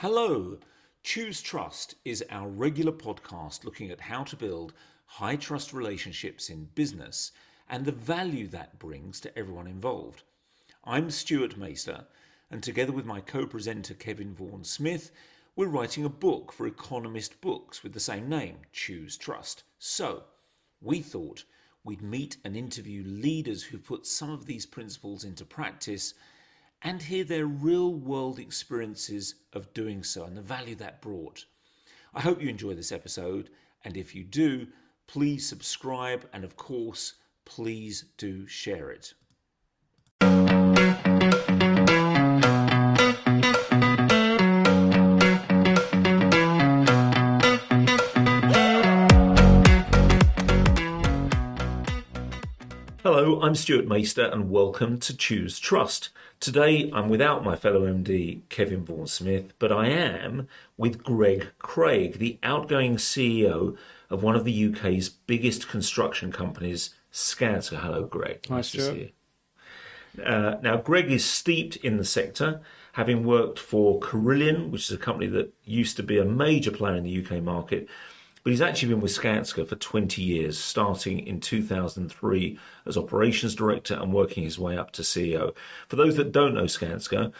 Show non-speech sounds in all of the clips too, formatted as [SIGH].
Hello. Choose Trust is our regular podcast looking at how to build high trust relationships in business and the value that brings to everyone involved. I'm Stuart Maister, and together with my co presenter Kevin Vaughan Smith, we're writing a book for Economist Books with the same name, Choose Trust. So, we thought we'd meet and interview leaders who put some of these principles into practice and hear their real world experiences of doing so and the value that brought. I hope you enjoy this episode, and if you do, please subscribe and, of course, please do share it. Hello, I'm Stuart Maister and welcome to Choose Trust. Today I'm without my fellow MD Kevin Vaughan Smith, but I am with Greg Craig, the outgoing CEO of one of the UK's biggest construction companies, Skanska. Hello, Greg. Hi, nice Stuart. Uh, now, Greg is steeped in the sector, having worked for Carillion, which is a company that used to be a major player in the UK market but he's actually been with Skanska for 20 years, starting in 2003 as operations director and working his way up to CEO. For those that don't know Skanska,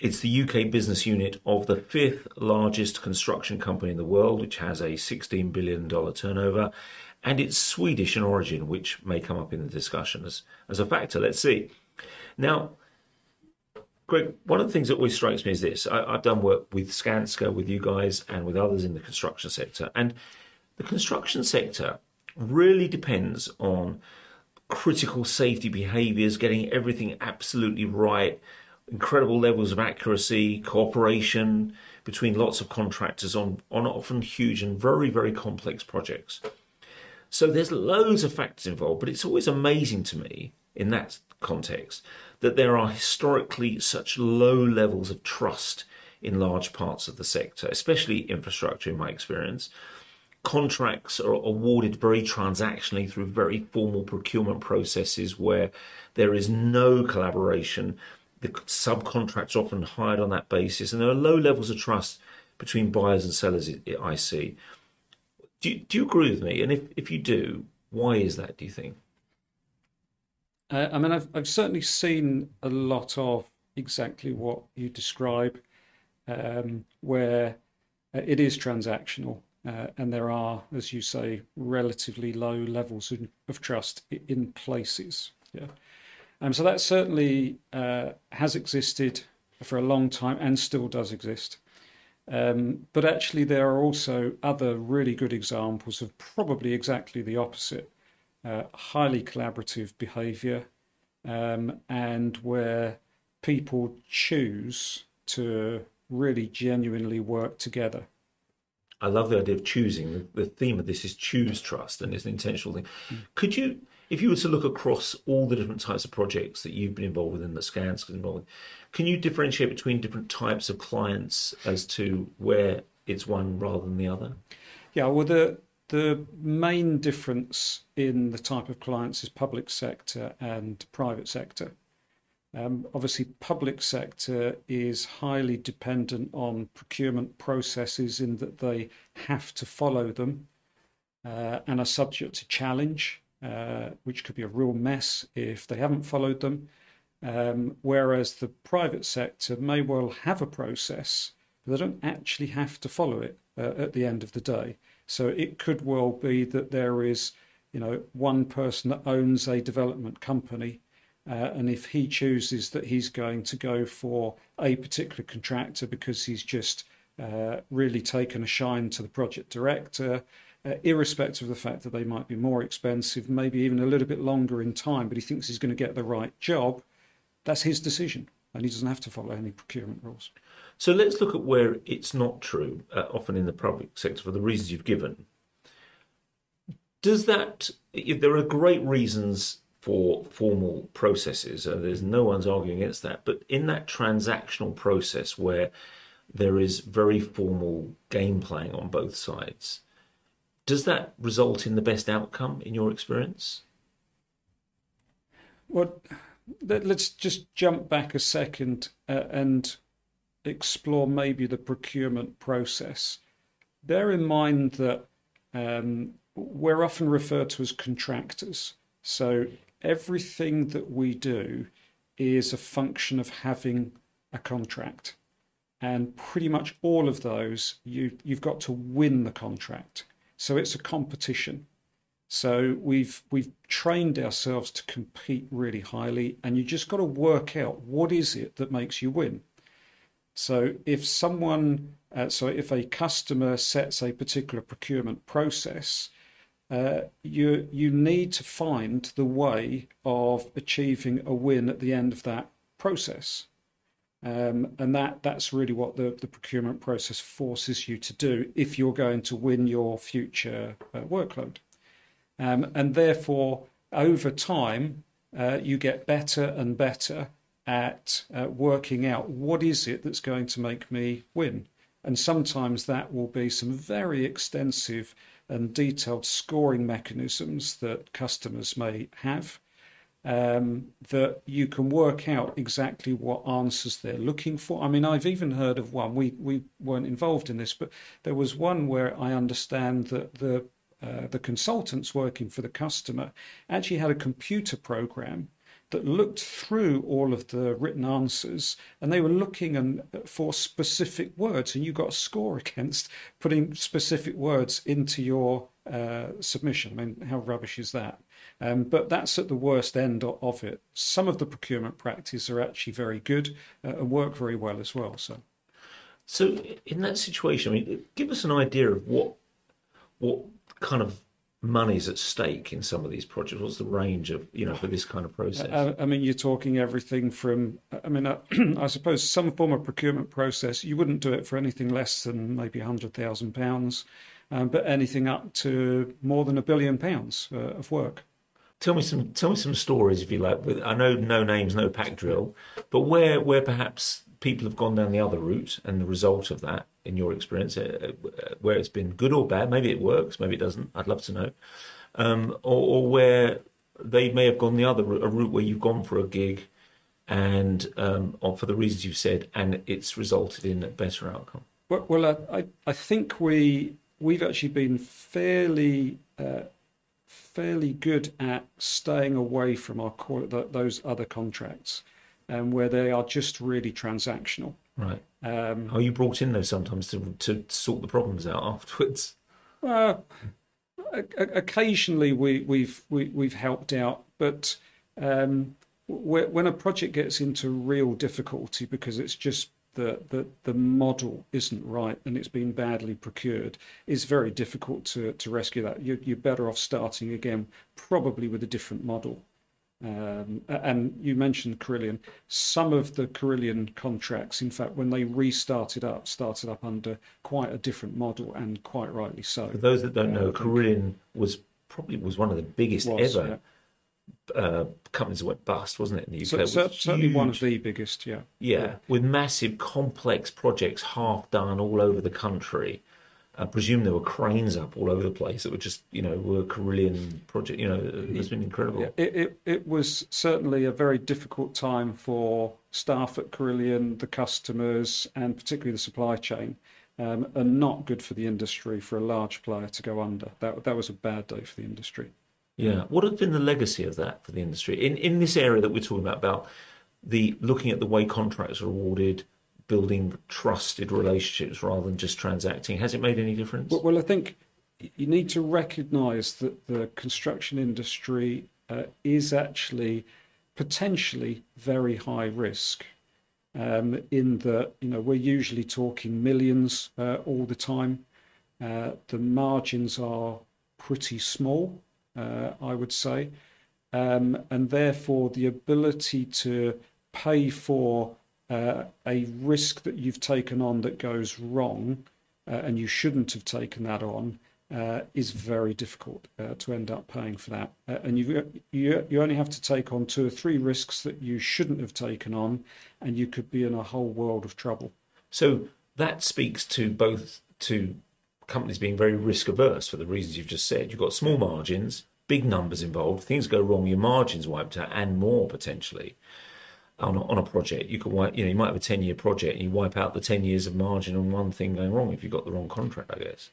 it's the UK business unit of the fifth largest construction company in the world, which has a $16 billion turnover, and it's Swedish in origin, which may come up in the discussion as, as a factor. Let's see. Now, Greg, one of the things that always strikes me is this. I, have done work with Skanska, with you guys, and with others in the construction sector. And the construction sector really depends on critical safety behaviors, getting everything absolutely right, incredible levels of accuracy, cooperation between lots of contractors on, on often huge and very, very complex projects. So there's loads of factors involved, but it's always amazing to me in that context that there are historically such low levels of trust in large parts of the sector, especially infrastructure, in my experience contracts are awarded very transactionally through very formal procurement processes where there is no collaboration. The subcontracts often hired on that basis, and there are low levels of trust between buyers and sellers. I see. Do you, do you agree with me? And if, if you do, why is that? Do you think? Uh, I mean, I've I've certainly seen a lot of exactly what you describe, um, where uh, it is transactional. Uh, and there are, as you say, relatively low levels of, of trust in places. Yeah, um, so that certainly uh, has existed for a long time and still does exist. Um, but actually, there are also other really good examples of probably exactly the opposite uh, highly collaborative behavior, um, and where people choose to really genuinely work together. I love the idea of choosing. The, the, theme of this is choose trust, and it's an intentional thing. Mm. Could you, if you were to look across all the different types of projects that you've been involved with and that Skanska is involved with, can you differentiate between different types of clients as to where it's one rather than the other? Yeah, well, the the main difference in the type of clients is public sector and private sector. Um, obviously, public sector is highly dependent on procurement processes in that they have to follow them uh, and are subject to challenge, uh, which could be a real mess if they haven't followed them. Um, whereas the private sector may well have a process, but they don't actually have to follow it uh, at the end of the day. So it could well be that there is, you know, one person that owns a development company uh, and if he chooses that he's going to go for a particular contractor because he's just uh, really taken a shine to the project director, uh, irrespective of the fact that they might be more expensive, maybe even a little bit longer in time, but he thinks he's going to get the right job, that's his decision. And he doesn't have to follow any procurement rules. So let's look at where it's not true, uh, often in the public sector, for the reasons you've given. Does that, there are great reasons for formal processes. Uh, there's no one's arguing against that. But in that transactional process where there is very formal game playing on both sides, does that result in the best outcome in your experience? Well, let's just jump back a second uh, and explore maybe the procurement process, bear in mind that um, we're often referred to as contractors. So everything that we do is a function of having a contract. And pretty much all of those, you, you've got to win the contract. So it's a competition. So we've we've trained ourselves to compete really highly, and you just got to work out what is it that makes you win. So if someone, uh, so if a customer sets a particular procurement process, uh, you you need to find the way of achieving a win at the end of that process. Um, and that that's really what the, the procurement process forces you to do if you're going to win your future uh, workload. Um, and therefore, over time, uh, you get better and better at uh, working out what is it that's going to make me win. And sometimes that will be some very extensive and detailed scoring mechanisms that customers may have. Um, that you can work out exactly what answers they're looking for. I mean, I've even heard of one. We we weren't involved in this, but there was one where I understand that the uh, the consultants working for the customer actually had a computer program that looked through all of the written answers and they were looking and, for specific words and you got a score [LAUGHS] against putting specific words into your uh, submission. I mean, how rubbish is that? Um, but that's at the worst end of it. Some of the procurement practices are actually very good uh, and work very well as well. So, so in that situation, I mean, give us an idea of what what kind of money's at stake in some of these projects? What's the range of you know for this kind of process? I, I mean, you're talking everything from I mean, I, [CLEARS THROAT] I, suppose some form of procurement process. You wouldn't do it for anything less than maybe hundred thousand um, pounds, but anything up to more than a billion pounds uh, of work. Tell me some tell me some stories if you like. I know no names, no pack drill, but where where perhaps people have gone down the other route and the result of that in your experience, uh, uh, where it's been good or bad. Maybe it works, maybe it doesn't. I'd love to know. Um, or, or, where they may have gone the other a route where you've gone for a gig, and um, for the reasons you've said, and it's resulted in a better outcome. Well, well I I think we we've actually been fairly. Uh, fairly good at staying away from our those other contracts, um, where they are just really transactional. Right. Um, Are you brought in though sometimes to to sort the problems out [LAUGHS] afterwards? Well, occasionally we, we've we, have we have helped out, but um, when a project gets into real difficulty because it's just the, the, the model isn't right and it's been badly procured, it's very difficult to, to rescue that. You're, you're better off starting again, probably with a different model. Um, and you mentioned Carillion. Some of the Carillion contracts, in fact, when they restarted up, started up under quite a different model, and quite rightly so. For those that don't uh, know, Carillion was probably was one of the biggest was, ever yeah. uh, companies that went bust, wasn't it, in the UK? So, so, certainly one of the biggest, yeah. yeah. yeah. with massive, complex projects half done all over the country. I presume there were cranes up all over the place that were just, you know, were Carillion project. You know, it's been incredible. Yeah, it, it, it was certainly a very difficult time for staff at Carillion, the customers, and particularly the supply chain, um, and not good for the industry for a large player to go under. That that was a bad day for the industry. Yeah. What has been the legacy of that for the industry in in this area that we're talking about about the looking at the way contracts are awarded? Building trusted relationships rather than just transacting. Has it made any difference? Well, well I think you need to recognise that the construction industry uh, is actually potentially very high risk. Um, in that you know we're usually talking millions uh, all the time. Uh, the margins are pretty small, uh, I would say, um, and therefore the ability to pay for uh, a risk that you've taken on that goes wrong uh, and you shouldn't have taken that on uh, is very difficult uh, to end up paying for that. Uh, and you you you only have to take on two or three risks that you shouldn't have taken on, and you could be in a whole world of trouble. So that speaks to both to companies being very risk averse for the reasons you've just said. You've got small margins, big numbers involved. Things go wrong, your margins wiped out, and more potentially. On a, on a project. You could wipe, you know, you might have a ten year project and you wipe out the ten years of margin on one thing going wrong if you got the wrong contract. I guess.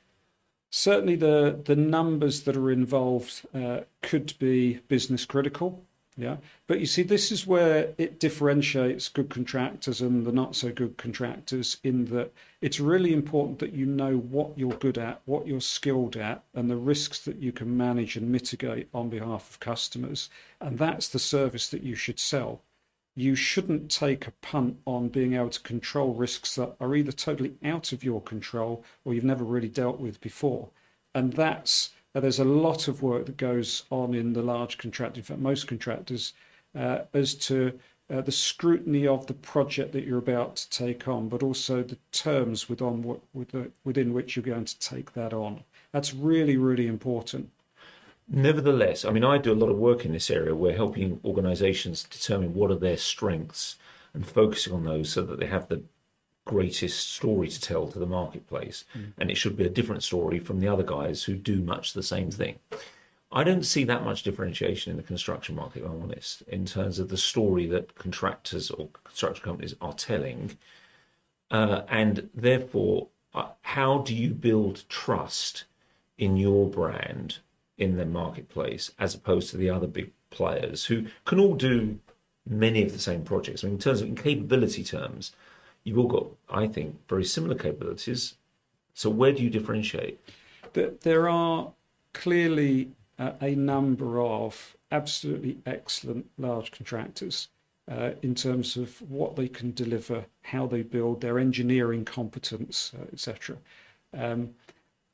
Certainly, the the numbers that are involved uh, could be business critical. Yeah, but you see, this is where it differentiates good contractors and the not so good contractors. In that, it's really important that you know what you're good at, what you're skilled at, and the risks that you can manage and mitigate on behalf of customers. And that's the service that you should sell you shouldn't take a punt on being able to control risks that are either totally out of your control or you've never really dealt with before. And that's uh, there's a lot of work that goes on in the large contractor, in fact, most contractors, uh, as to uh, the scrutiny of the project that you're about to take on, but also the terms within, within which you're going to take that on. That's really, really important. Nevertheless, I mean, I do a lot of work in this area. We're helping organizations determine what are their strengths and focusing on those so that they have the greatest story to tell to the marketplace. Mm. And it should be a different story from the other guys who do much the same thing. I don't see that much differentiation in the construction market, I'm honest, in terms of the story that contractors or construction companies are telling. Uh, and therefore, uh, how do you build trust in your brand in the marketplace as opposed to the other big players who can all do many of the same projects. I mean, in terms of in capability terms, you've all got, I think, very similar capabilities. So where do you differentiate? There are clearly a number of absolutely excellent large contractors uh, in terms of what they can deliver, how they build, their engineering competence, uh, etc. Um,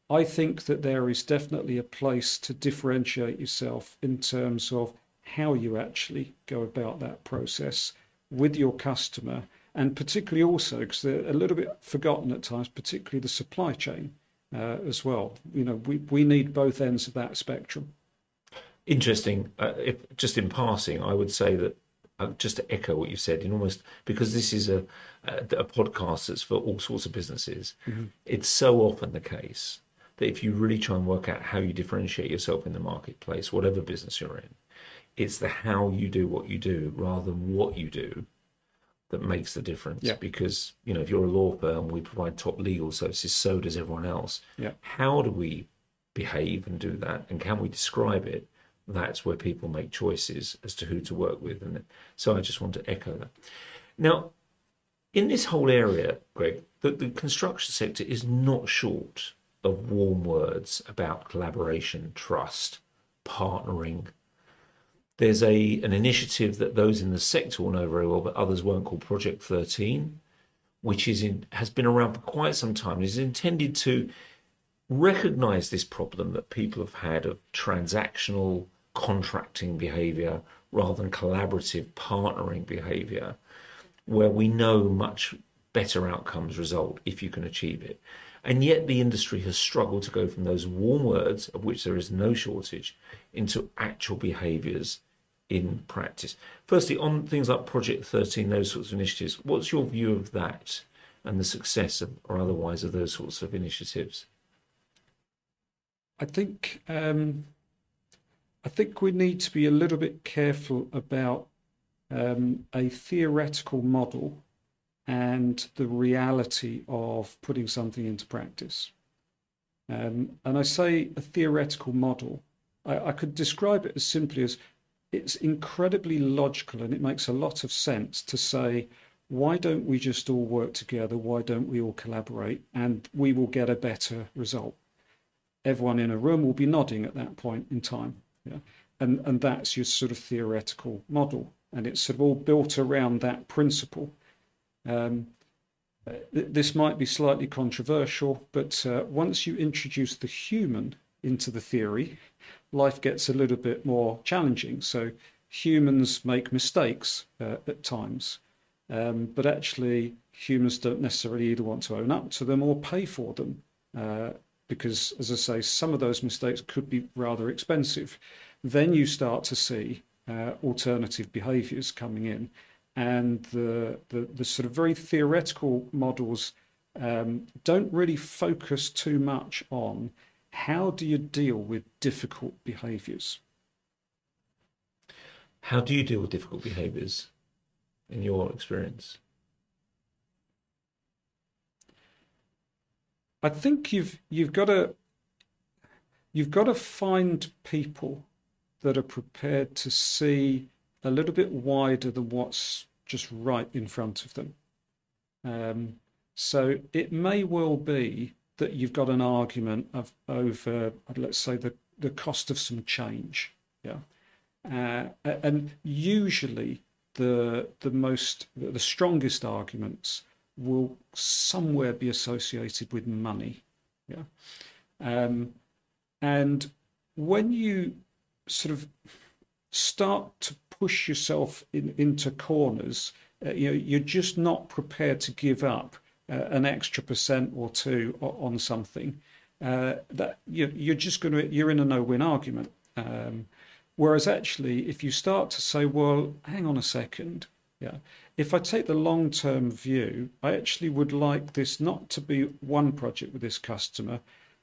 I think that there is definitely a place to differentiate yourself in terms of how you actually go about that process with your customer, and particularly also because they're a little bit forgotten at times, particularly the supply chain uh, as well. You know, we, we need both ends of that spectrum. Interesting. Uh, if just in passing, I would say that uh, just to echo what you said, in almost because this is a, a, a podcast that's for all sorts of businesses. Mm-hmm. It's so often the case that if you really try and work out how you differentiate yourself in the marketplace, whatever business you're in, it's the how you do what you do rather than what you do that makes the difference. Yeah. Because, you know, if you're a law firm, we provide top legal services, so does everyone else. Yeah. How do we behave and do that? And can we describe it? That's where people make choices as to who to work with. And so I just want to echo that. Now, in this whole area, Greg, the, the construction sector is not short of warm words about collaboration, trust, partnering. There's a an initiative that those in the sector will know very well, but others won't, called Project 13, which is in, has been around for quite some time. It is intended to recognize this problem that people have had of transactional contracting behavior rather than collaborative partnering behavior, where we know much better outcomes result if you can achieve it. And yet the industry has struggled to go from those warm words, of which there is no shortage, into actual behaviours in practice. Firstly, on things like Project 13, those sorts of initiatives, what's your view of that and the success of, or otherwise of those sorts of initiatives? I think um, I think we need to be a little bit careful about um, a theoretical model and the reality of putting something into practice. Um, and I say a theoretical model, I, I could describe it as simply as it's incredibly logical and it makes a lot of sense to say, why don't we just all work together? Why don't we all collaborate? And we will get a better result. Everyone in a room will be nodding at that point in time. Yeah? And, and that's your sort of theoretical model. And it's sort of all built around that principle. Um, this might be slightly controversial, but uh, once you introduce the human into the theory, life gets a little bit more challenging. So humans make mistakes uh, at times, um, but actually humans don't necessarily either want to own up to them or pay for them. Uh, because, as I say, some of those mistakes could be rather expensive. Then you start to see uh, alternative behaviors coming in and the, the, the sort of very theoretical models um, don't really focus too much on how do you deal with difficult behaviors. How do you deal with difficult behaviors? in your experience? I think you've you've got to you've got to find people that are prepared to see a little bit wider than what's just right in front of them. Um, so it may well be that you've got an argument of over, let's say, the, the cost of some change. Yeah, uh, and usually the the most the strongest arguments will somewhere be associated with money. Yeah, um, and when you sort of start to push yourself in, into corners, uh, you know, you're just not prepared to give up uh, an extra percent or two on something. Uh, that you, you're just going to you're in a no-win argument. Um, whereas actually, if you start to say, well, hang on a second, yeah, if I take the long-term view, I actually would like this not to be one project with this customer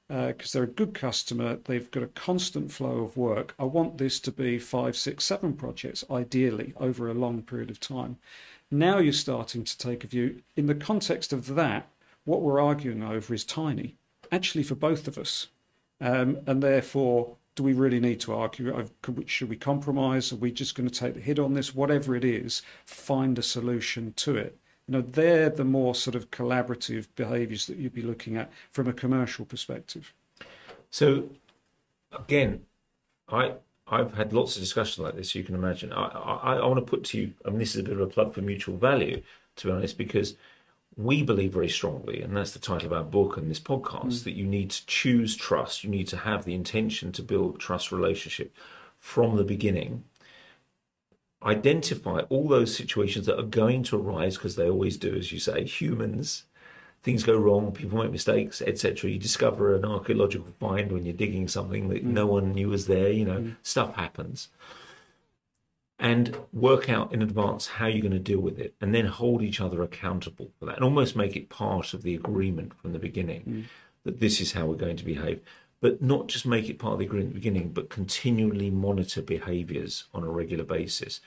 because uh, they're a good customer. They've got a constant flow of work. I want this to be five, six, seven projects, ideally, over a long period of time. Now you're starting to take a view. In the context of that, what we're arguing over is tiny, actually, for both of us. Um, and therefore, do we really need to argue? Should we compromise? Are we just going to take the hit on this? Whatever it is, find a solution to it. You know, they're the more sort of collaborative behaviours that you'd be looking at from a commercial perspective. So, again, I I've had lots of discussions like this. You can imagine. I, I, I want to put to you. I mean, this is a bit of a plug for mutual value, to be honest, because we believe very strongly, and that's the title of our book and this podcast, mm. that you need to choose trust. You need to have the intention to build trust relationship from the beginning identify all those situations that are going to arise because they always do, as you say, humans. Things go wrong, people make mistakes, etc. You discover an archaeological find when you're digging something that mm. no one knew was there. You know, mm. stuff happens, and work out in advance how you're going to deal with it, and then hold each other accountable for that, and almost make it part of the agreement from the beginning mm. that this is how we're going to behave but not just make it part of the agreement at the beginning, but continually monitor behaviours on a regular basis.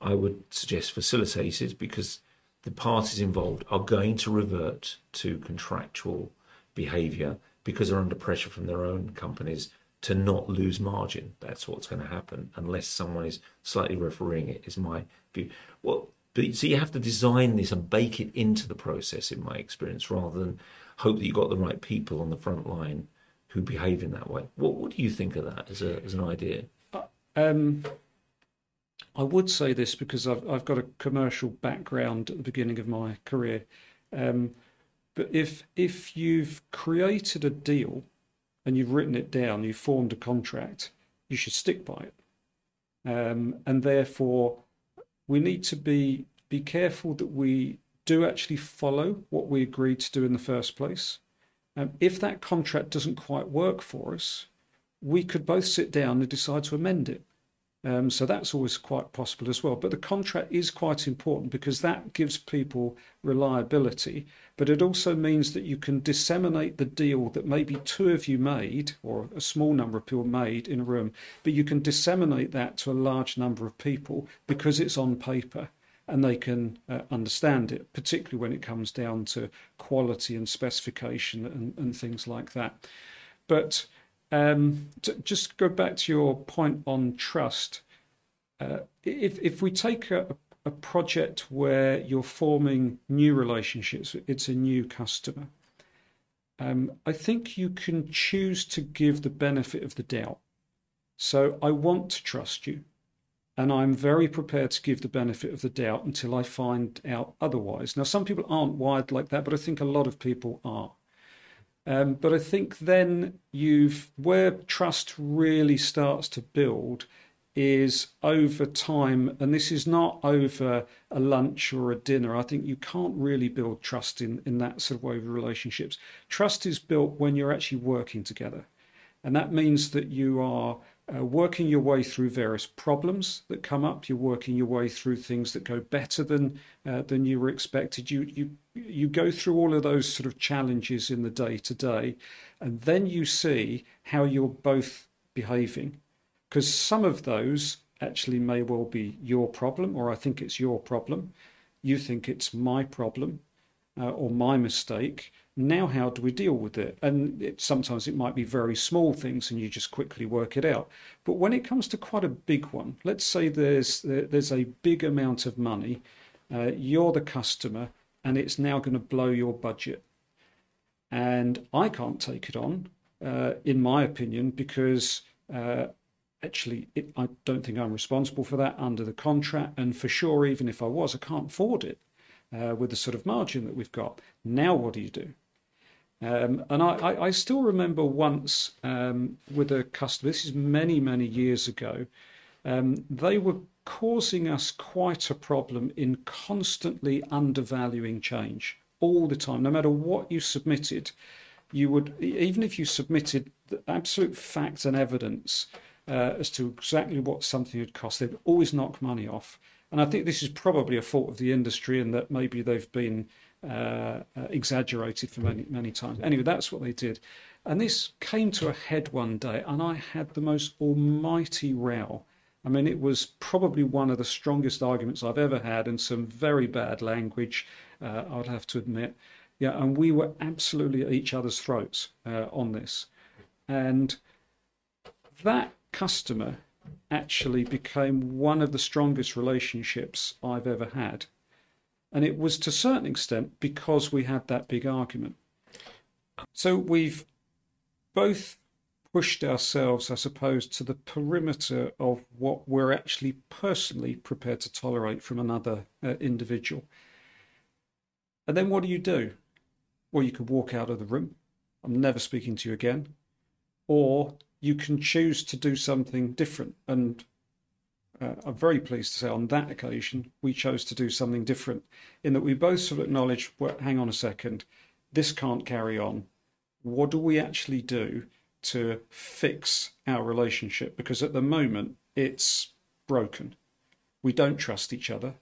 I would suggest facilitate it because the parties involved are going to revert to contractual behaviour because they're under pressure from their own companies to not lose margin. That's what's going to happen unless someone is slightly refereeing it, is my view. Well, but, so you have to design this and bake it into the process, in my experience, rather than hope that you've got the right people on the front line who behave in that way. What what do you think of that as a as an idea? Um, I would say this because I've I've got a commercial background at the beginning of my career. Um, but if if you've created a deal and you've written it down, you've formed a contract, you should stick by it. Um, and therefore, we need to be be careful that we do actually follow what we agreed to do in the first place. Um, if that contract doesn't quite work for us, we could both sit down and decide to amend it. Um, so that's always quite possible as well. But the contract is quite important because that gives people reliability. But it also means that you can disseminate the deal that maybe two of you made, or a small number of people made in a room, but you can disseminate that to a large number of people because it's on paper and they can uh, understand it, particularly when it comes down to quality and specification and, and things like that. But um, to just go back to your point on trust, uh, if if we take a, a project where you're forming new relationships, it's a new customer. Um, I think you can choose to give the benefit of the doubt. So I want to trust you and I'm very prepared to give the benefit of the doubt until I find out otherwise. Now, some people aren't wired like that, but I think a lot of people are. Um, but I think then you've where trust really starts to build is over time, and this is not over a lunch or a dinner. I think you can't really build trust in, in that sort of way of relationships. Trust is built when you're actually working together. And that means that you are uh, working your way through various problems that come up. You're working your way through things that go better than uh, than you were expected. You you you go through all of those sort of challenges in the day to day, and then you see how you're both behaving, because some of those actually may well be your problem, or I think it's your problem. You think it's my problem uh, or my mistake. Now, how do we deal with it? And it, sometimes it might be very small things, and you just quickly work it out. But when it comes to quite a big one, let's say there's there's a big amount of money, uh, you're the customer, and it's now going to blow your budget, and I can't take it on, uh, in my opinion, because uh, actually it, I don't think I'm responsible for that under the contract, and for sure, even if I was, I can't afford it. Uh, with the sort of margin that we've got. Now, what do you do? Um, and I, I, still remember once um, with a customer, this is many, many years ago, um, they were causing us quite a problem in constantly undervaluing change all the time. No matter what you submitted, you would, even if you submitted absolute facts and evidence uh, as to exactly what something had cost, they'd always knock money off. And I think this is probably a fault of the industry in that maybe they've been uh, uh, exaggerated for many, many times. Anyway, that's what they did. And this came to a head one day, and I had the most almighty row. I mean, it was probably one of the strongest arguments I've ever had, and some very bad language, uh, I'd have to admit. Yeah, and we were absolutely at each other's throats uh, on this. And that customer actually became one of the strongest relationships I've ever had. And it was to a certain extent because we had that big argument. So we've both pushed ourselves, I suppose, to the perimeter of what we're actually personally prepared to tolerate from another uh, individual. And then what do you do? Well, you could walk out of the room. I'm never speaking to you again. Or you can choose to do something different. And uh, I'm very pleased to say on that occasion, we chose to do something different in that we both sort of acknowledged, well, hang on a second, this can't carry on. What do we actually do to fix our relationship? Because at the moment, it's broken. We don't trust each other.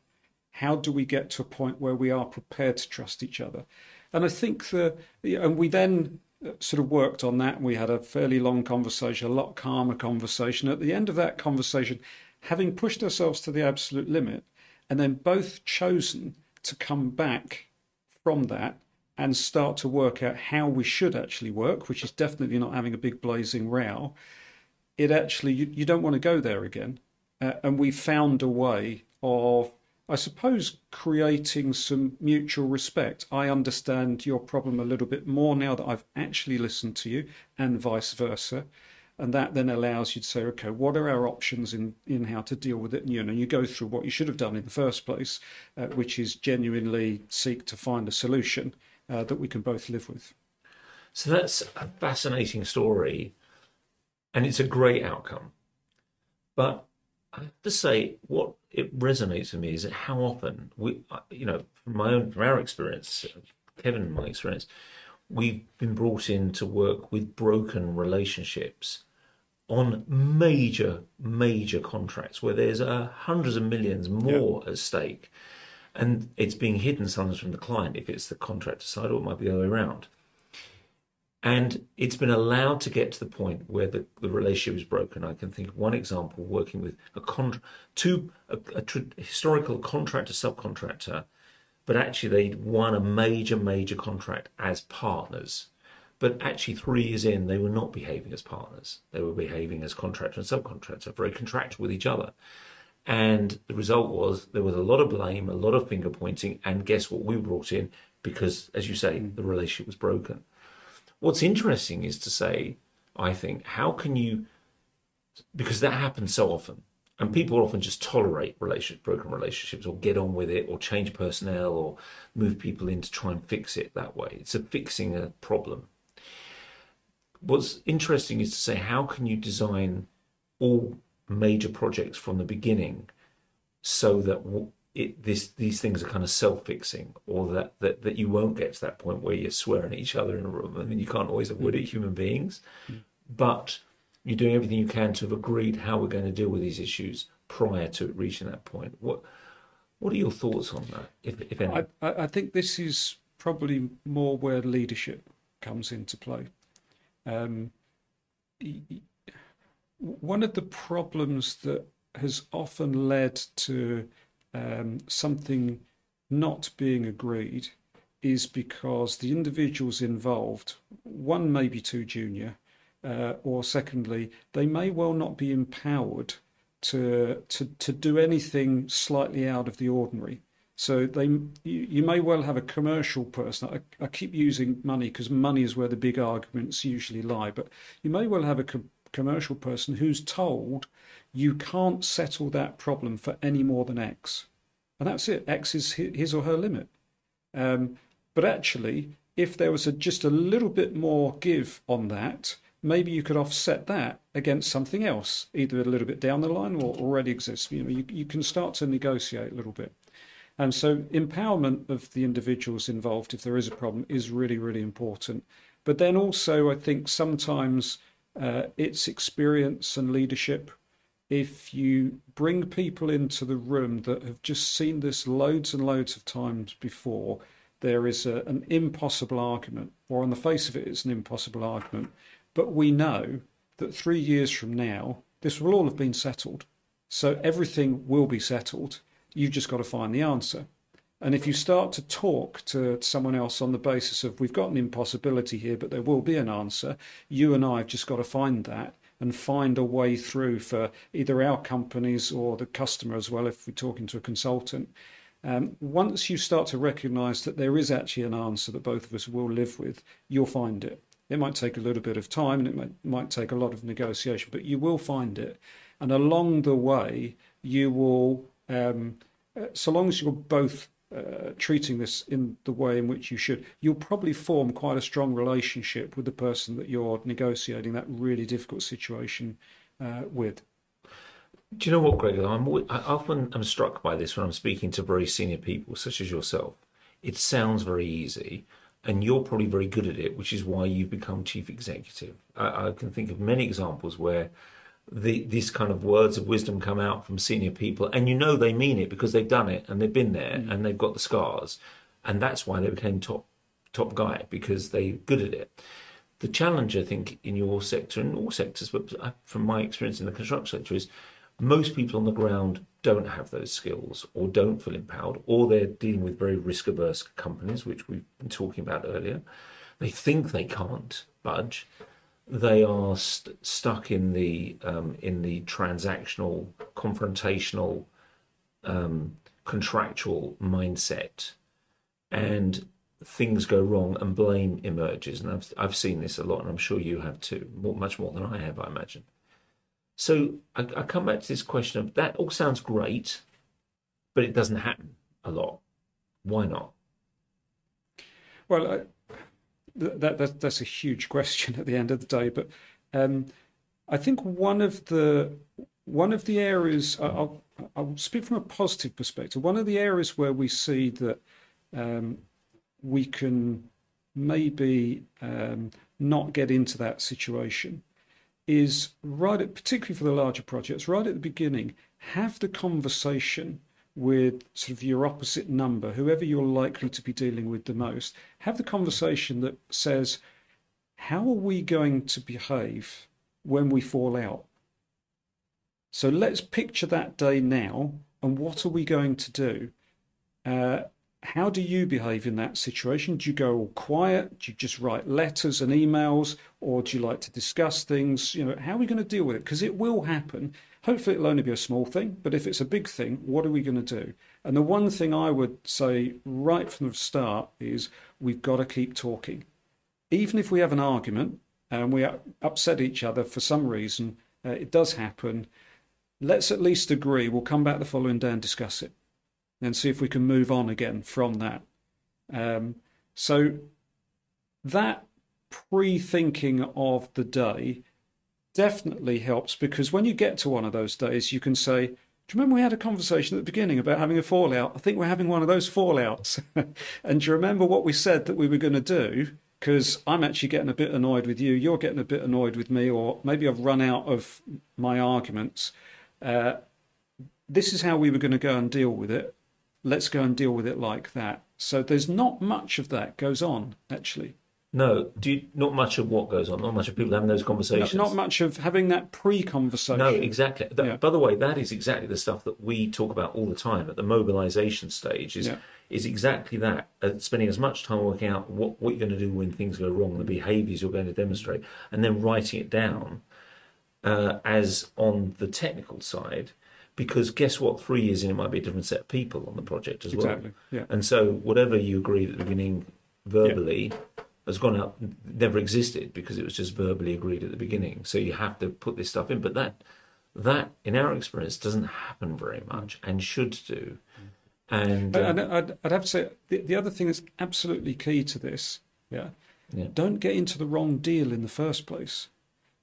How do we get to a point where we are prepared to trust each other? And I think the, and we then sort of worked on that. We had a fairly long conversation, a lot calmer conversation. At the end of that conversation, having pushed ourselves to the absolute limit and then both chosen to come back from that and start to work out how we should actually work, which is definitely not having a big blazing row, it actually, you, you don't want to go there again. Uh, and we found a way of, I suppose, creating some mutual respect. I understand your problem a little bit more now that I've actually listened to you, and vice versa and that then allows you to say, okay, what are our options in, in how to deal with it? And you know, you go through what you should have done in the first place, uh, which is genuinely seek to find a solution uh, that we can both live with. So that's a fascinating story, and it's a great outcome. But I have to say, what it resonates with me is how often we, uh, you know, from my own, from our experience, Kevin and my experience, we've been brought in to work with broken relationships on major, major contracts where there's uh, hundreds of millions more at stake. And it's being hidden sometimes from the client if it's the contractor side, or it might be the other way around. And it's been allowed to get to the point where the, the relationship is broken. I can think of one example working with a con- two a, a tra- historical contractor subcontractor, but actually they'd won a major major contract as partners but actually, three years in, they were not behaving as partners. They were behaving as contractor and subcontractor, very contractual with each other. And the result was there was a lot of blame, a lot of finger pointing, and guess what? We brought in because, as you say, mm. the relationship was broken. What's interesting is to say, I think, how can you, because that happens so often, and mm. people often just tolerate relationship, broken relationships or get on with it or change personnel or move people in to try and fix it that way. It's a fixing a problem what's interesting is to say how can you design all major projects from the beginning so that it, this, these things are kind of self-fixing or that, that, that you won't get to that point where you're swearing at each other in a room. I mean, you can't always avoid it, human beings, but you're doing everything you can to have agreed how we're going to deal with these issues prior to reaching that point. What, what are your thoughts on that, if, if any? I, I think this is probably more where leadership comes into play. Um, one of the problems that has often led to um, something not being agreed is because the individuals involved, one may be too junior, uh, or secondly, they may well not be empowered to to to do anything slightly out of the ordinary. So they, you, you may well have a commercial person. I, I keep using money because money is where the big arguments usually lie. But you may well have a co- commercial person who's told you can't settle that problem for any more than X, and that's it. X is his or her limit. Um, but actually, if there was a, just a little bit more give on that, maybe you could offset that against something else, either a little bit down the line or already exists. You know, you, you can start to negotiate a little bit. And so empowerment of the individuals involved, if there is a problem, is really, really important. But then also, I think sometimes uh, it's experience and leadership. If you bring people into the room that have just seen this loads and loads of times before, there is a, an impossible argument, or on the face of it, it's an impossible argument. But we know that three years from now, this will all have been settled. So everything will be settled. You've just got to find the answer. And if you start to talk to someone else on the basis of we've got an impossibility here, but there will be an answer, you and I have just got to find that and find a way through for either our companies or the customer as well, if we're talking to a consultant. Um, once you start to recognize that there is actually an answer that both of us will live with, you'll find it. It might take a little bit of time and it might, might take a lot of negotiation, but you will find it. And along the way, you will um, uh, so long as you're both uh, treating this in the way in which you should, you'll probably form quite a strong relationship with the person that you're negotiating that really difficult situation uh, with. Do you know what, Greg? I'm I often am struck by this when I'm speaking to very senior people, such as yourself. It sounds very easy, and you're probably very good at it, which is why you've become chief executive. I, I can think of many examples where the these kind of words of wisdom come out from senior people, and you know they mean it because they've done it and they've been there mm. and they've got the scars, and that's why they became top top guy because they're good at it. The challenge, I think, in your sector and all sectors, but uh, from my experience in the construction sector, is most people on the ground don't have those skills or don't feel empowered, or they're dealing with very risk averse companies, which we've been talking about earlier. They think they can't budge they are st- stuck in the um, in the transactional, confrontational, um, contractual mindset, and things go wrong and blame emerges. And I've I've seen this a lot, and I'm sure you have too, more, much more than I have, I imagine. So I, I come back to this question of that all sounds great, but it doesn't happen a lot. Why not? Well, that, that that's a huge question [LAUGHS] at the end of the day. But um, I think one of the one of the areas I'll, I'll speak from a positive perspective. One of the areas where we see that um, we can maybe um, not get into that situation is right at, particularly for the larger projects, right at the beginning, have the conversation with sort of your opposite number, whoever you're likely to be dealing with the most, have the conversation that says, how are we going to behave when we fall out? So let's picture that day now, and what are we going to do? Uh, how do you behave in that situation? Do you go all quiet? Do you just write letters and emails, or do you like to discuss things? You know, how are we going to deal with it? Because it will happen. Hopefully, it'll only be a small thing, but if it's a big thing, what are we going to do? And the one thing I would say right from the start is we've got to keep talking. Even if we have an argument and we upset each other for some reason, uh, it does happen. Let's at least agree. We'll come back the following day and discuss it and see if we can move on again from that. Um, so that pre thinking of the day definitely helps because when you get to one of those days, you can say, Do you remember we had a conversation at the beginning about having a fallout? I think we're having one of those fallouts. [LAUGHS] and do you remember what we said that we were going to do? Because I'm actually getting a bit annoyed with you, you're getting a bit annoyed with me, or maybe I've run out of my arguments. Uh, this is how we were going to go and deal with it. Let's go and deal with it like that. So there's not much of that goes on, actually. No, do you, not much of what goes on. Not much of people having those conversations. Not, not much of having that pre-conversation. No, exactly. That, Yeah. By the way, that is exactly the stuff that we talk about all the time at the mobilisation stage. Is Yeah. is exactly that. Uh, spending as much time working out what, what you're going to do when things go wrong, the behaviours you're going to demonstrate, and then writing it down uh, as on the technical side. Because guess what? Three years in, it might be a different set of people on the project as well. Exactly. Yeah. And so, whatever you agreed at the beginning verbally has gone out, never existed because it was just verbally agreed at the beginning. So you have to put this stuff in. But that, that in our experience, doesn't happen very much and should do. And, uh, And I'd, I'd have to say the, the other thing that's absolutely key to this, yeah, Yeah. don't get into the wrong deal in the first place.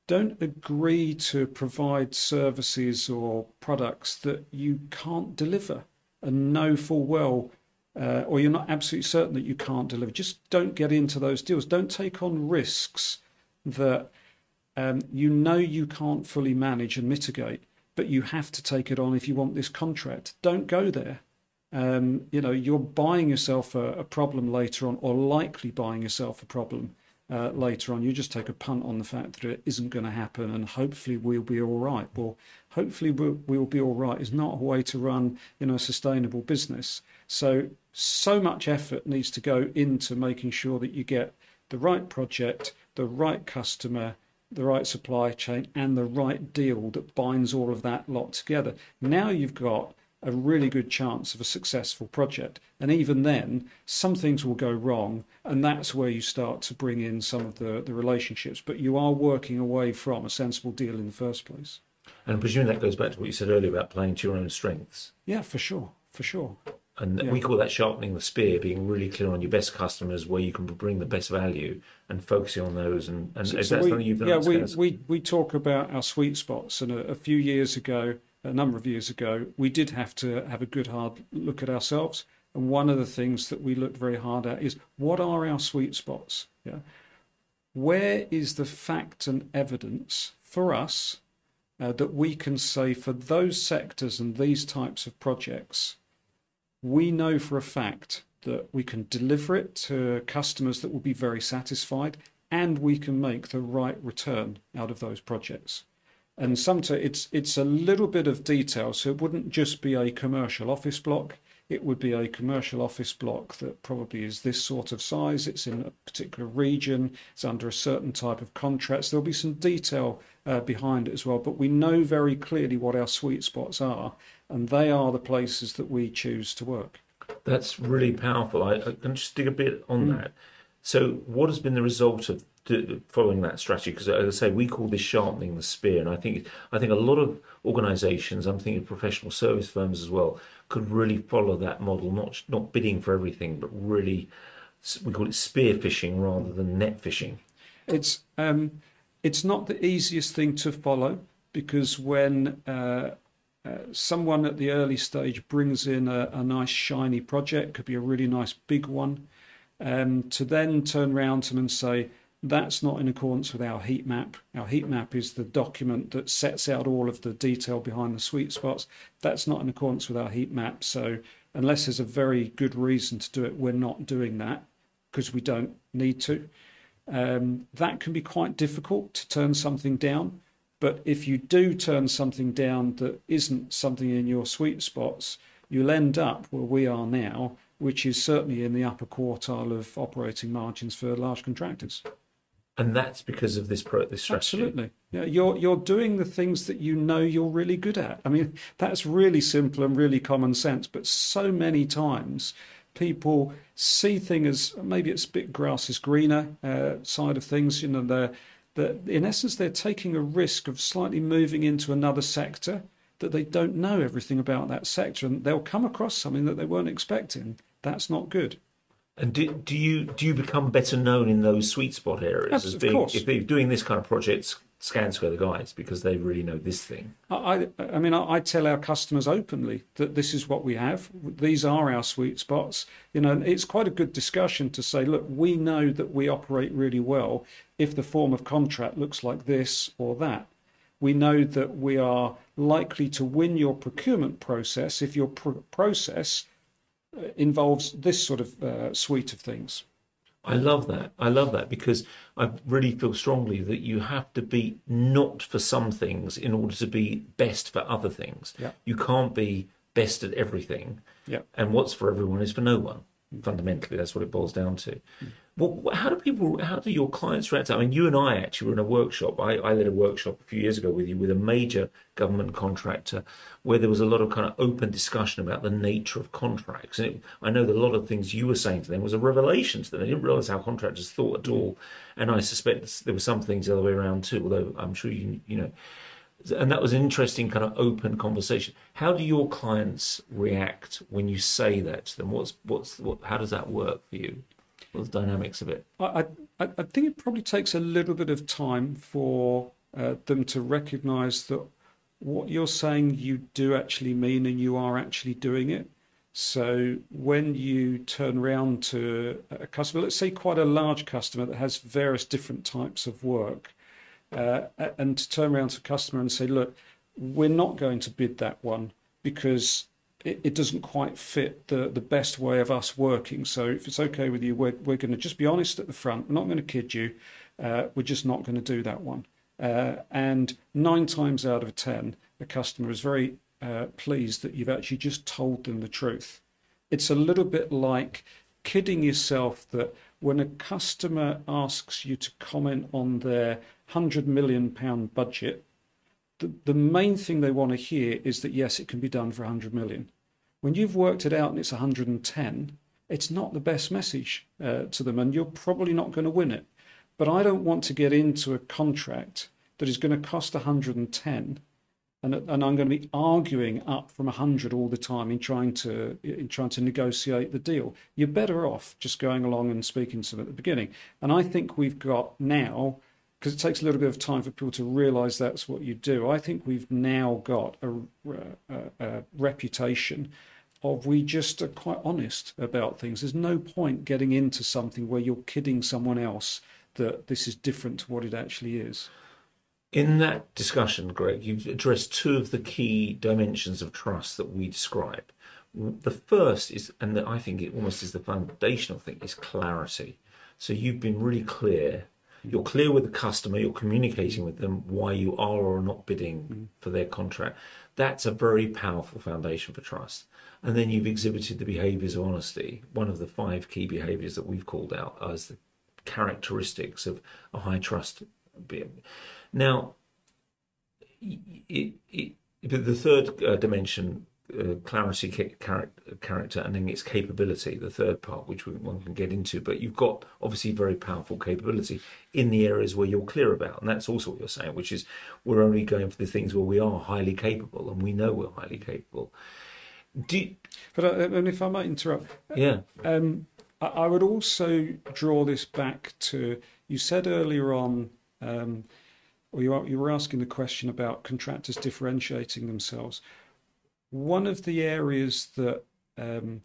Don't agree to provide services or products that you can't deliver and know full well, uh, or you're not absolutely certain that you can't deliver. Just don't get into those deals. Don't take on risks that um, you know you can't fully manage and mitigate, but you have to take it on if you want this contract. Don't go there. Um, you know, you're buying yourself a, a problem later on, or likely buying yourself a problem uh, later on. You just take a punt on the fact that it isn't going to happen, and hopefully we'll be all right. Well, hopefully we'll, we'll be all right is not a way to run, you know, a sustainable business. So, so much effort needs to go into making sure that you get the right project, the right customer, the right supply chain, and the right deal that binds all of that lot together. Now you've got a really good chance of a successful project. And even then, some things will go wrong, and that's where you start to bring in some of the, the relationships. But you are working away from a sensible deal in the first place. and I'm presuming that goes back to what you said earlier about playing to your own strengths. Yeah, for sure, for sure. And Yeah. we call that sharpening the spear, being really clear on your best customers, where you can bring the best value, and focusing on those. And, and is So that we- something you've done? yeah, we, we we talk about our sweet spots, and a, a few years ago, a number of years ago, we did have to have a good hard look at ourselves. And one of the things that we looked very hard at is what are our sweet spots? Yeah, where is the fact and evidence for us uh, that we can say for those sectors and these types of projects, we know for a fact that we can deliver it to customers that will be very satisfied and we can make the right return out of those projects. And sometimes it's it's a little bit of detail, so it wouldn't just be a commercial office block. It would be a commercial office block that probably is this sort of size. It's in a particular region. It's under a certain type of contracts. There'll be some detail uh, behind it as well, but we know very clearly what our sweet spots are, and they are the places that we choose to work. That's really powerful. I, I can just dig a bit on that. So, what has been the result of following that strategy? Because, as I say, we call this sharpening the spear, and I think I think a lot of organisations, I'm thinking professional service firms as well, could really follow that model. Not not bidding for everything, but really, we call it spear fishing rather than net fishing. It's um, it's not the easiest thing to follow because when uh, uh, someone at the early stage brings in a, a nice shiny project, could be a really nice big one, um, to then turn around to them and say that's not in accordance with our heat map. Our heat map is the document that sets out all of the detail behind the sweet spots. That's not in accordance with our heat map. So unless there's a very good reason to do it, we're not doing that because we don't need to. Um, that can be quite difficult to turn something down. But if you do turn something down that isn't something in your sweet spots, you'll end up where we are now, which is certainly in the upper quartile of operating margins for large contractors. And that's because of this pro- this strategy. Absolutely. Yeah, you're you're doing the things that you know you're really good at. I mean, that's really simple and really common sense, but so many times people see things as maybe it's a bit grass is greener uh, side of things. You know, they're, they're in essence they're taking a risk of slightly moving into another sector that they don't know everything about that sector, and they'll come across something that they weren't expecting. That's not good. And do, do you do you become better known in those sweet spot areas as of being course. if they're doing this kind of projects? Skanska the guys because they really know this thing. I, I I mean, I, I tell our customers openly that this is what we have. These are our sweet spots. You know, it's quite a good discussion to say, look, we know that we operate really well if the form of contract looks like this or that. We know that we are likely to win your procurement process if your pr- process uh, involves this sort of uh, suite of things. I love that. I love that because I really feel strongly that you have to be not for some things in order to be best for other things. Yeah. You can't be best at everything. Yeah. And what's for everyone is for no one. Fundamentally, that's what it boils down to. Mm. Well, how do people, how do your clients react? I mean, you and I actually were in a workshop. I, I led a workshop a few years ago with you with a major government contractor where there was a lot of kind of open discussion about the nature of contracts. And it, I know that a lot of things you were saying to them was a revelation to them. They didn't realize how contractors thought at all. And I suspect there were some things the other way around too, although I'm sure you, you know, and that was an interesting kind of open conversation. How do your clients react when you say that to them? What's what's what? How does that work for you? The dynamics of it? I, I, I think it probably takes a little bit of time for uh, them to recognise that what you're saying you do actually mean and you are actually doing it. So when you turn around to a customer, let's say quite a large customer that has various different types of work, uh, and to turn around to a customer and say, look, we're not going to bid that one because it, it doesn't quite fit the, the best way of us working. So if it's okay with you, we're, we're going to just be honest at the front. We're not going to kid you. Uh, we're just not going to do that one. Uh, and nine times out of ten, the customer is very uh, pleased that you've actually just told them the truth. It's a little bit like kidding yourself that when a customer asks you to comment on their hundred million pound budget, the, the main thing they want to hear is that yes, it can be done for 100 million. When you've worked it out and it's 110, it's not the best message uh, to them, and you're probably not going to win it. But I don't want to get into a contract that is going to cost 110, and, and I'm going to be arguing up from 100 all the time in trying to in trying to negotiate the deal. You're better off just going along and speaking to them at the beginning. And I think we've got now because it takes a little bit of time for people to realize that's what you do. I think we've now got a, uh, a, a, reputation of we just are quite honest about things. There's no point getting into something where you're kidding someone else that this is different to what it actually is. In that discussion, Greg, you've addressed two of the key dimensions of trust that we describe. The first is, and I think it almost is the foundational thing, is clarity. So you've been really clear you're clear with the customer, you're communicating with them why you are or are not bidding mm. for their contract. That's a very powerful foundation for trust. And then you've exhibited the behaviors of honesty, one of the five key behaviors that we've called out as the characteristics of a high trust. Now, it, it, the third uh, dimension uh, clarity, character, and then its capability, the third part, which one can get into. But you've got obviously very powerful capability in the areas where you're clear about, and that's also what you're saying, which is we're only going for the things where we are highly capable, and we know we're highly capable. You, but uh, and if I might interrupt, yeah, um, I, I, would also draw this back to you said earlier on. Um, or you, you were asking the question about contractors differentiating themselves one of the areas that um,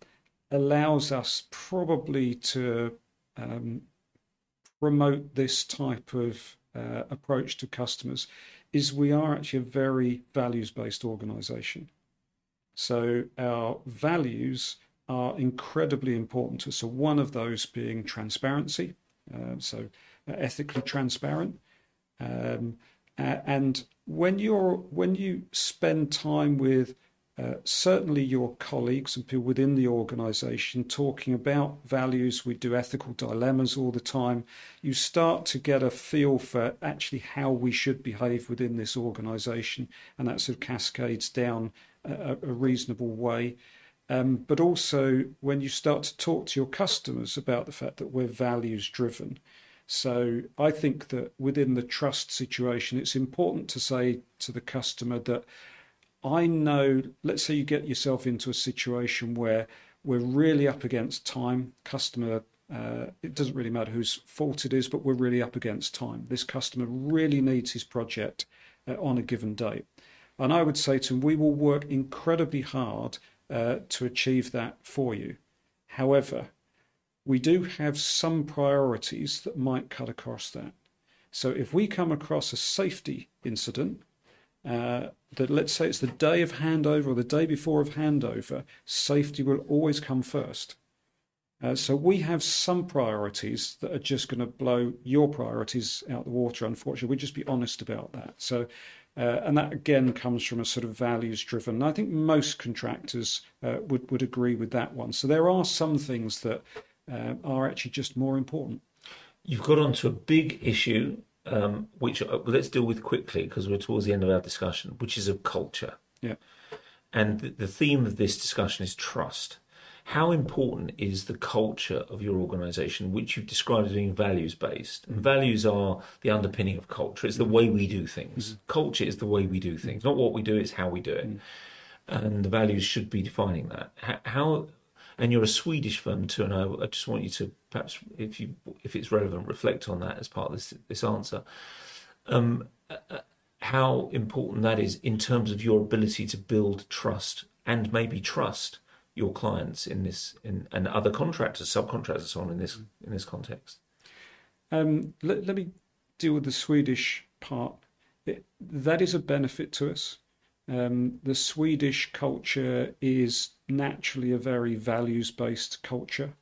allows us probably to um, promote this type of uh, approach to customers is we are actually a very values based organization. So our values are incredibly important to us. So one of those being transparency, uh, so ethically transparent. Um, and when you're when you spend time with uh, certainly your colleagues and people within the organization talking about values. We do ethical dilemmas all the time. You start to get a feel for actually how we should behave within this organization, and that sort of cascades down a, a reasonable way. Um, but also when you start to talk to your customers about the fact that we're values driven. So I think that within the trust situation, it's important to say to the customer that I know, let's say you get yourself into a situation where we're really up against time, customer. Uh, it doesn't really matter whose fault it is, but we're really up against time. This customer really needs his project uh, on a given date. And I would say to him, we will work incredibly hard uh, to achieve that for you. However, we do have some priorities that might cut across that. So if we come across a safety incident, uh, that let's say it's the day of handover or the day before of handover, safety will always come first. Uh, so we have some priorities that are just going to blow your priorities out the water. Unfortunately, we just be honest about that. So, uh, and that again comes from a sort of values driven. I think most contractors uh, would would agree with that one. So there are some things that uh, are actually just more important. You've got onto a big issue, um, which uh, let's deal with quickly because we're towards the end of our discussion, which is of culture. Yeah. And the, the theme of this discussion is trust. How important is the culture of your organisation, which you've described as being values based? And values are the underpinning of culture. It's the way we do things. Mm-hmm. Culture is the way we do things, not what we do. It's how we do it. Mm-hmm. And the values should be defining that. How and you're a Swedish firm too, and I, I, just want you to perhaps, if you if it's relevant, reflect on that as part of this this answer. Um, uh, how important that is in terms of your ability to build trust and maybe trust your clients in this in, and other contractors, subcontractors, and so on in this in this context. Um, let, let me deal with the Swedish part. It, that is a benefit to us. Um, the Swedish culture is naturally a very values based culture.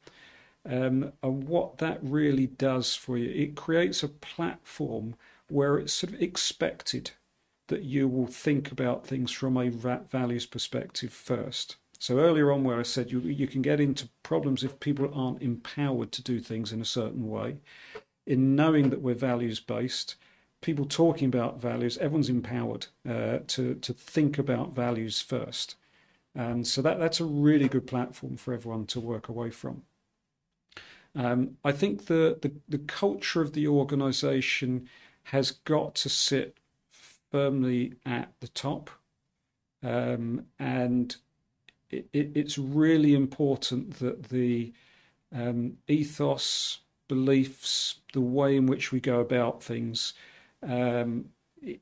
Um, and what that really does for you, it creates a platform where it's sort of expected that you will think about things from a values perspective first. So earlier on, where I said you you can get into problems if people aren't empowered to do things in a certain way, in knowing that we're values based, people talking about values, everyone's empowered uh, to to think about values first, and so that that's a really good platform for everyone to work away from. Um, I think the, the the culture of the organisation has got to sit firmly at the top, um, and it, it, it's really important that the um, ethos, beliefs, the way in which we go about things um,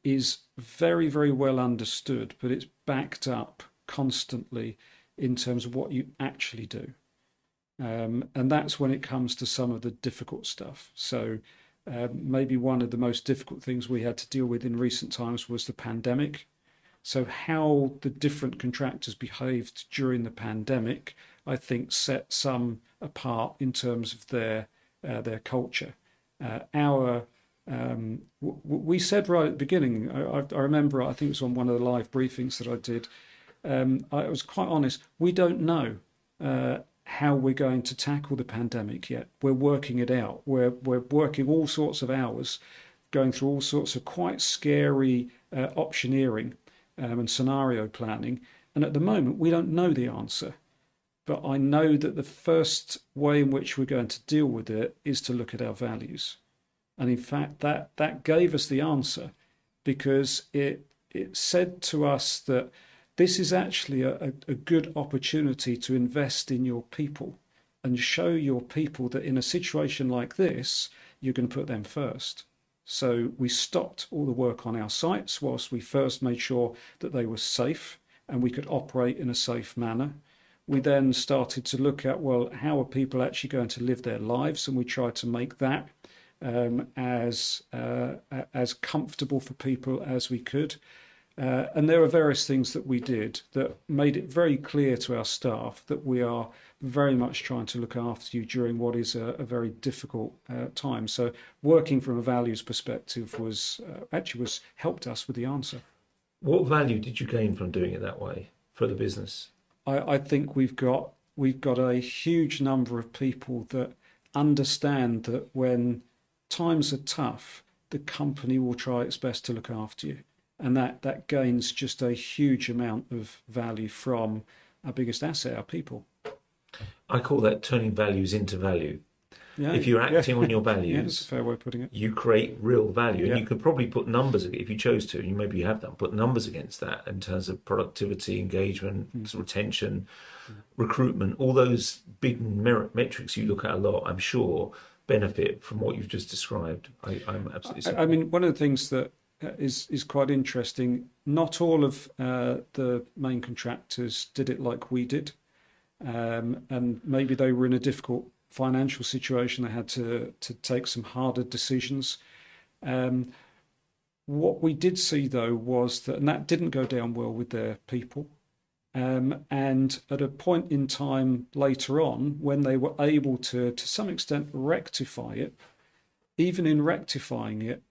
is very, very well understood, but it's backed up constantly in terms of what you actually do. Um, and that's when it comes to some of the difficult stuff. So, um, maybe one of the most difficult things we had to deal with in recent times was the pandemic. So, how the different contractors behaved during the pandemic, I think, set some apart in terms of their uh, their culture. Uh, our um, we said right at the beginning, I, I, remember, I think it was on one of the live briefings that I did, um, I was quite honest, we don't know uh, how we're going to tackle the pandemic yet. We're working it out. We're, we're working all sorts of hours, going through all sorts of quite scary uh, optioneering um, and scenario planning. And at the moment, we don't know the answer. But I know that the first way in which we're going to deal with it is to look at our values. And in fact, that, that gave us the answer because it, it said to us that this is actually a, a good opportunity to invest in your people and show your people that in a situation like this, you can put them first. So we stopped all the work on our sites whilst we first made sure that they were safe and we could operate in a safe manner. We then started to look at, well, how are people actually going to live their lives? And we tried to make that um, as uh, as comfortable for people as we could. Uh, and there are various things that we did that made it very clear to our staff that we are very much trying to look after you during what is a, a very difficult uh, time. So working from a values perspective was uh, actually was helped us with the answer. What value did you gain from doing it that way for the business? I, I think we've got we've got a huge number of people that understand that when times are tough, the company will try its best to look after you. And that, that gains just a huge amount of value from our biggest asset, our people. I call that turning values into value. Yeah, if you're acting yeah. on your [LAUGHS] values, yeah, that's a fair way of putting it. You create real value, and you could probably put numbers if you chose to. You maybe you have done put numbers against that in terms of productivity, engagement, mm. retention, mm. recruitment, all those big merit metrics you look at a lot. I'm sure benefit from what you've just described. I, am absolutely. I, I, mean, one of the things that is is quite interesting. Not all of uh, the main contractors did it like we did, um, and maybe they were in a difficult financial situation. They had to to take some harder decisions. Um, what we did see though was that, and that didn't go down well with their people. Um, and at a point in time later on, when they were able to, to some extent, rectify it, even in rectifying it,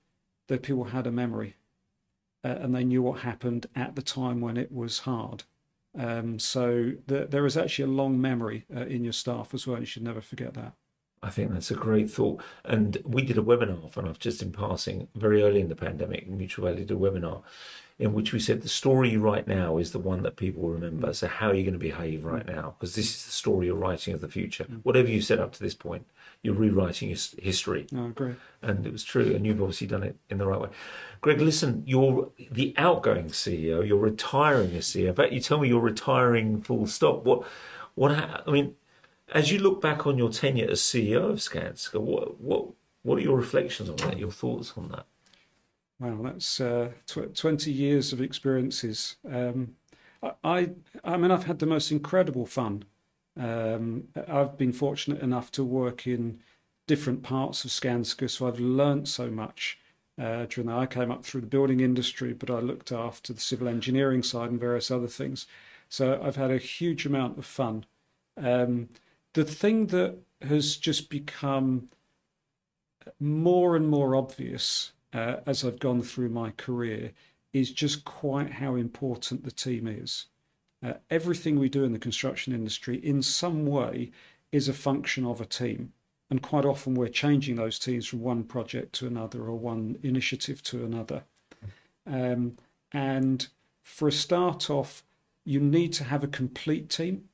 the people had a memory uh, and they knew what happened at the time when it was hard. Um, so the, there is actually a long memory uh, in your staff as well. You should never forget that. I think that's a great thought. And we did a webinar, and I've just in passing, very early in the pandemic, Mutual Value did a webinar in which we said the story you write now is the one that people will remember. So how are you going to behave right now? Because this is the story you're writing of the future. Whatever you said up to this point, you're rewriting history. I agree. And it was true, and you've obviously done it in the right way. Greg, listen, you're the outgoing CEO. You're retiring as CEO. In fact, you tell me you're retiring full stop. What? What? I mean, as you look back on your tenure as CEO of Skanska, what what what are your reflections on that? Your thoughts on that? Wow, that's uh, tw- 20 years of experiences. Um, I, I mean, I've had the most incredible fun. Um, I've been fortunate enough to work in different parts of Skanska, so I've learned so much. Uh, during that, I came up through the building industry, but I looked after the civil engineering side and various other things. So I've had a huge amount of fun. Um, the thing that has just become more and more obvious uh, as I've gone through my career is just quite how important the team is. Uh, everything we do in the construction industry, in some way, is a function of a team. And quite often we're changing those teams from one project to another or one initiative to another. Um, and for a start off, you need to have a complete team.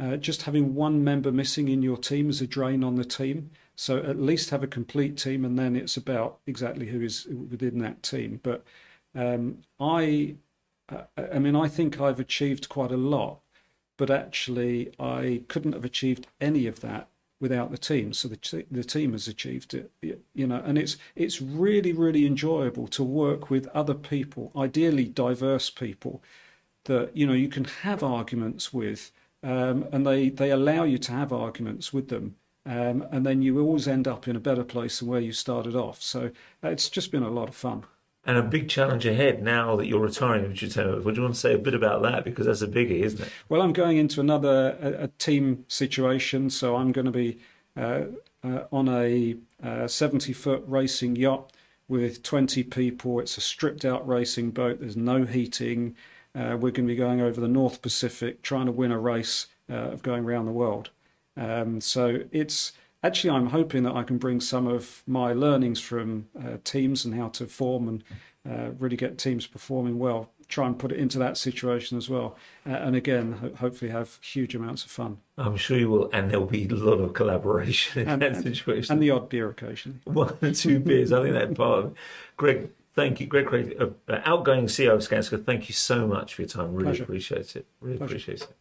Uh, just having one member missing in your team is a drain on the team. So at least have a complete team, and then it's about exactly who is within that team. But um, I, I mean, I think I've achieved quite a lot, but actually I couldn't have achieved any of that without the team. So the the team has achieved it, you know, and it's it's really really enjoyable to work with other people, ideally diverse people, that you know you can have arguments with, um, and they they allow you to have arguments with them. Um, and then you always end up in a better place than where you started off. So uh, it's just been a lot of fun. And a big challenge ahead now that you're retiring, would you, want to say a bit about that? Because that's a biggie, isn't it? Well, I'm going into another a, a team situation. So I'm going to be uh, uh, on a 70 uh, foot racing yacht with 20 people. It's a stripped out racing boat, there's no heating. Uh, we're going to be going over the North Pacific trying to win a race uh, of going around the world. Um, so it's actually I'm hoping that I can bring some of my learnings from uh, teams and how to form and uh, really get teams performing well. Try and put it into that situation as well, uh, and again, ho- hopefully have huge amounts of fun. I'm sure you will, and there'll be a lot of collaboration in and, that situation, and the odd beer occasionally. [LAUGHS] One or two beers, I think that part. Of it. Greg, thank you, Greg Craig, uh, outgoing CEO of Skanska. Thank you so much for your time. Really Pleasure. appreciate it. Really Pleasure. appreciate it.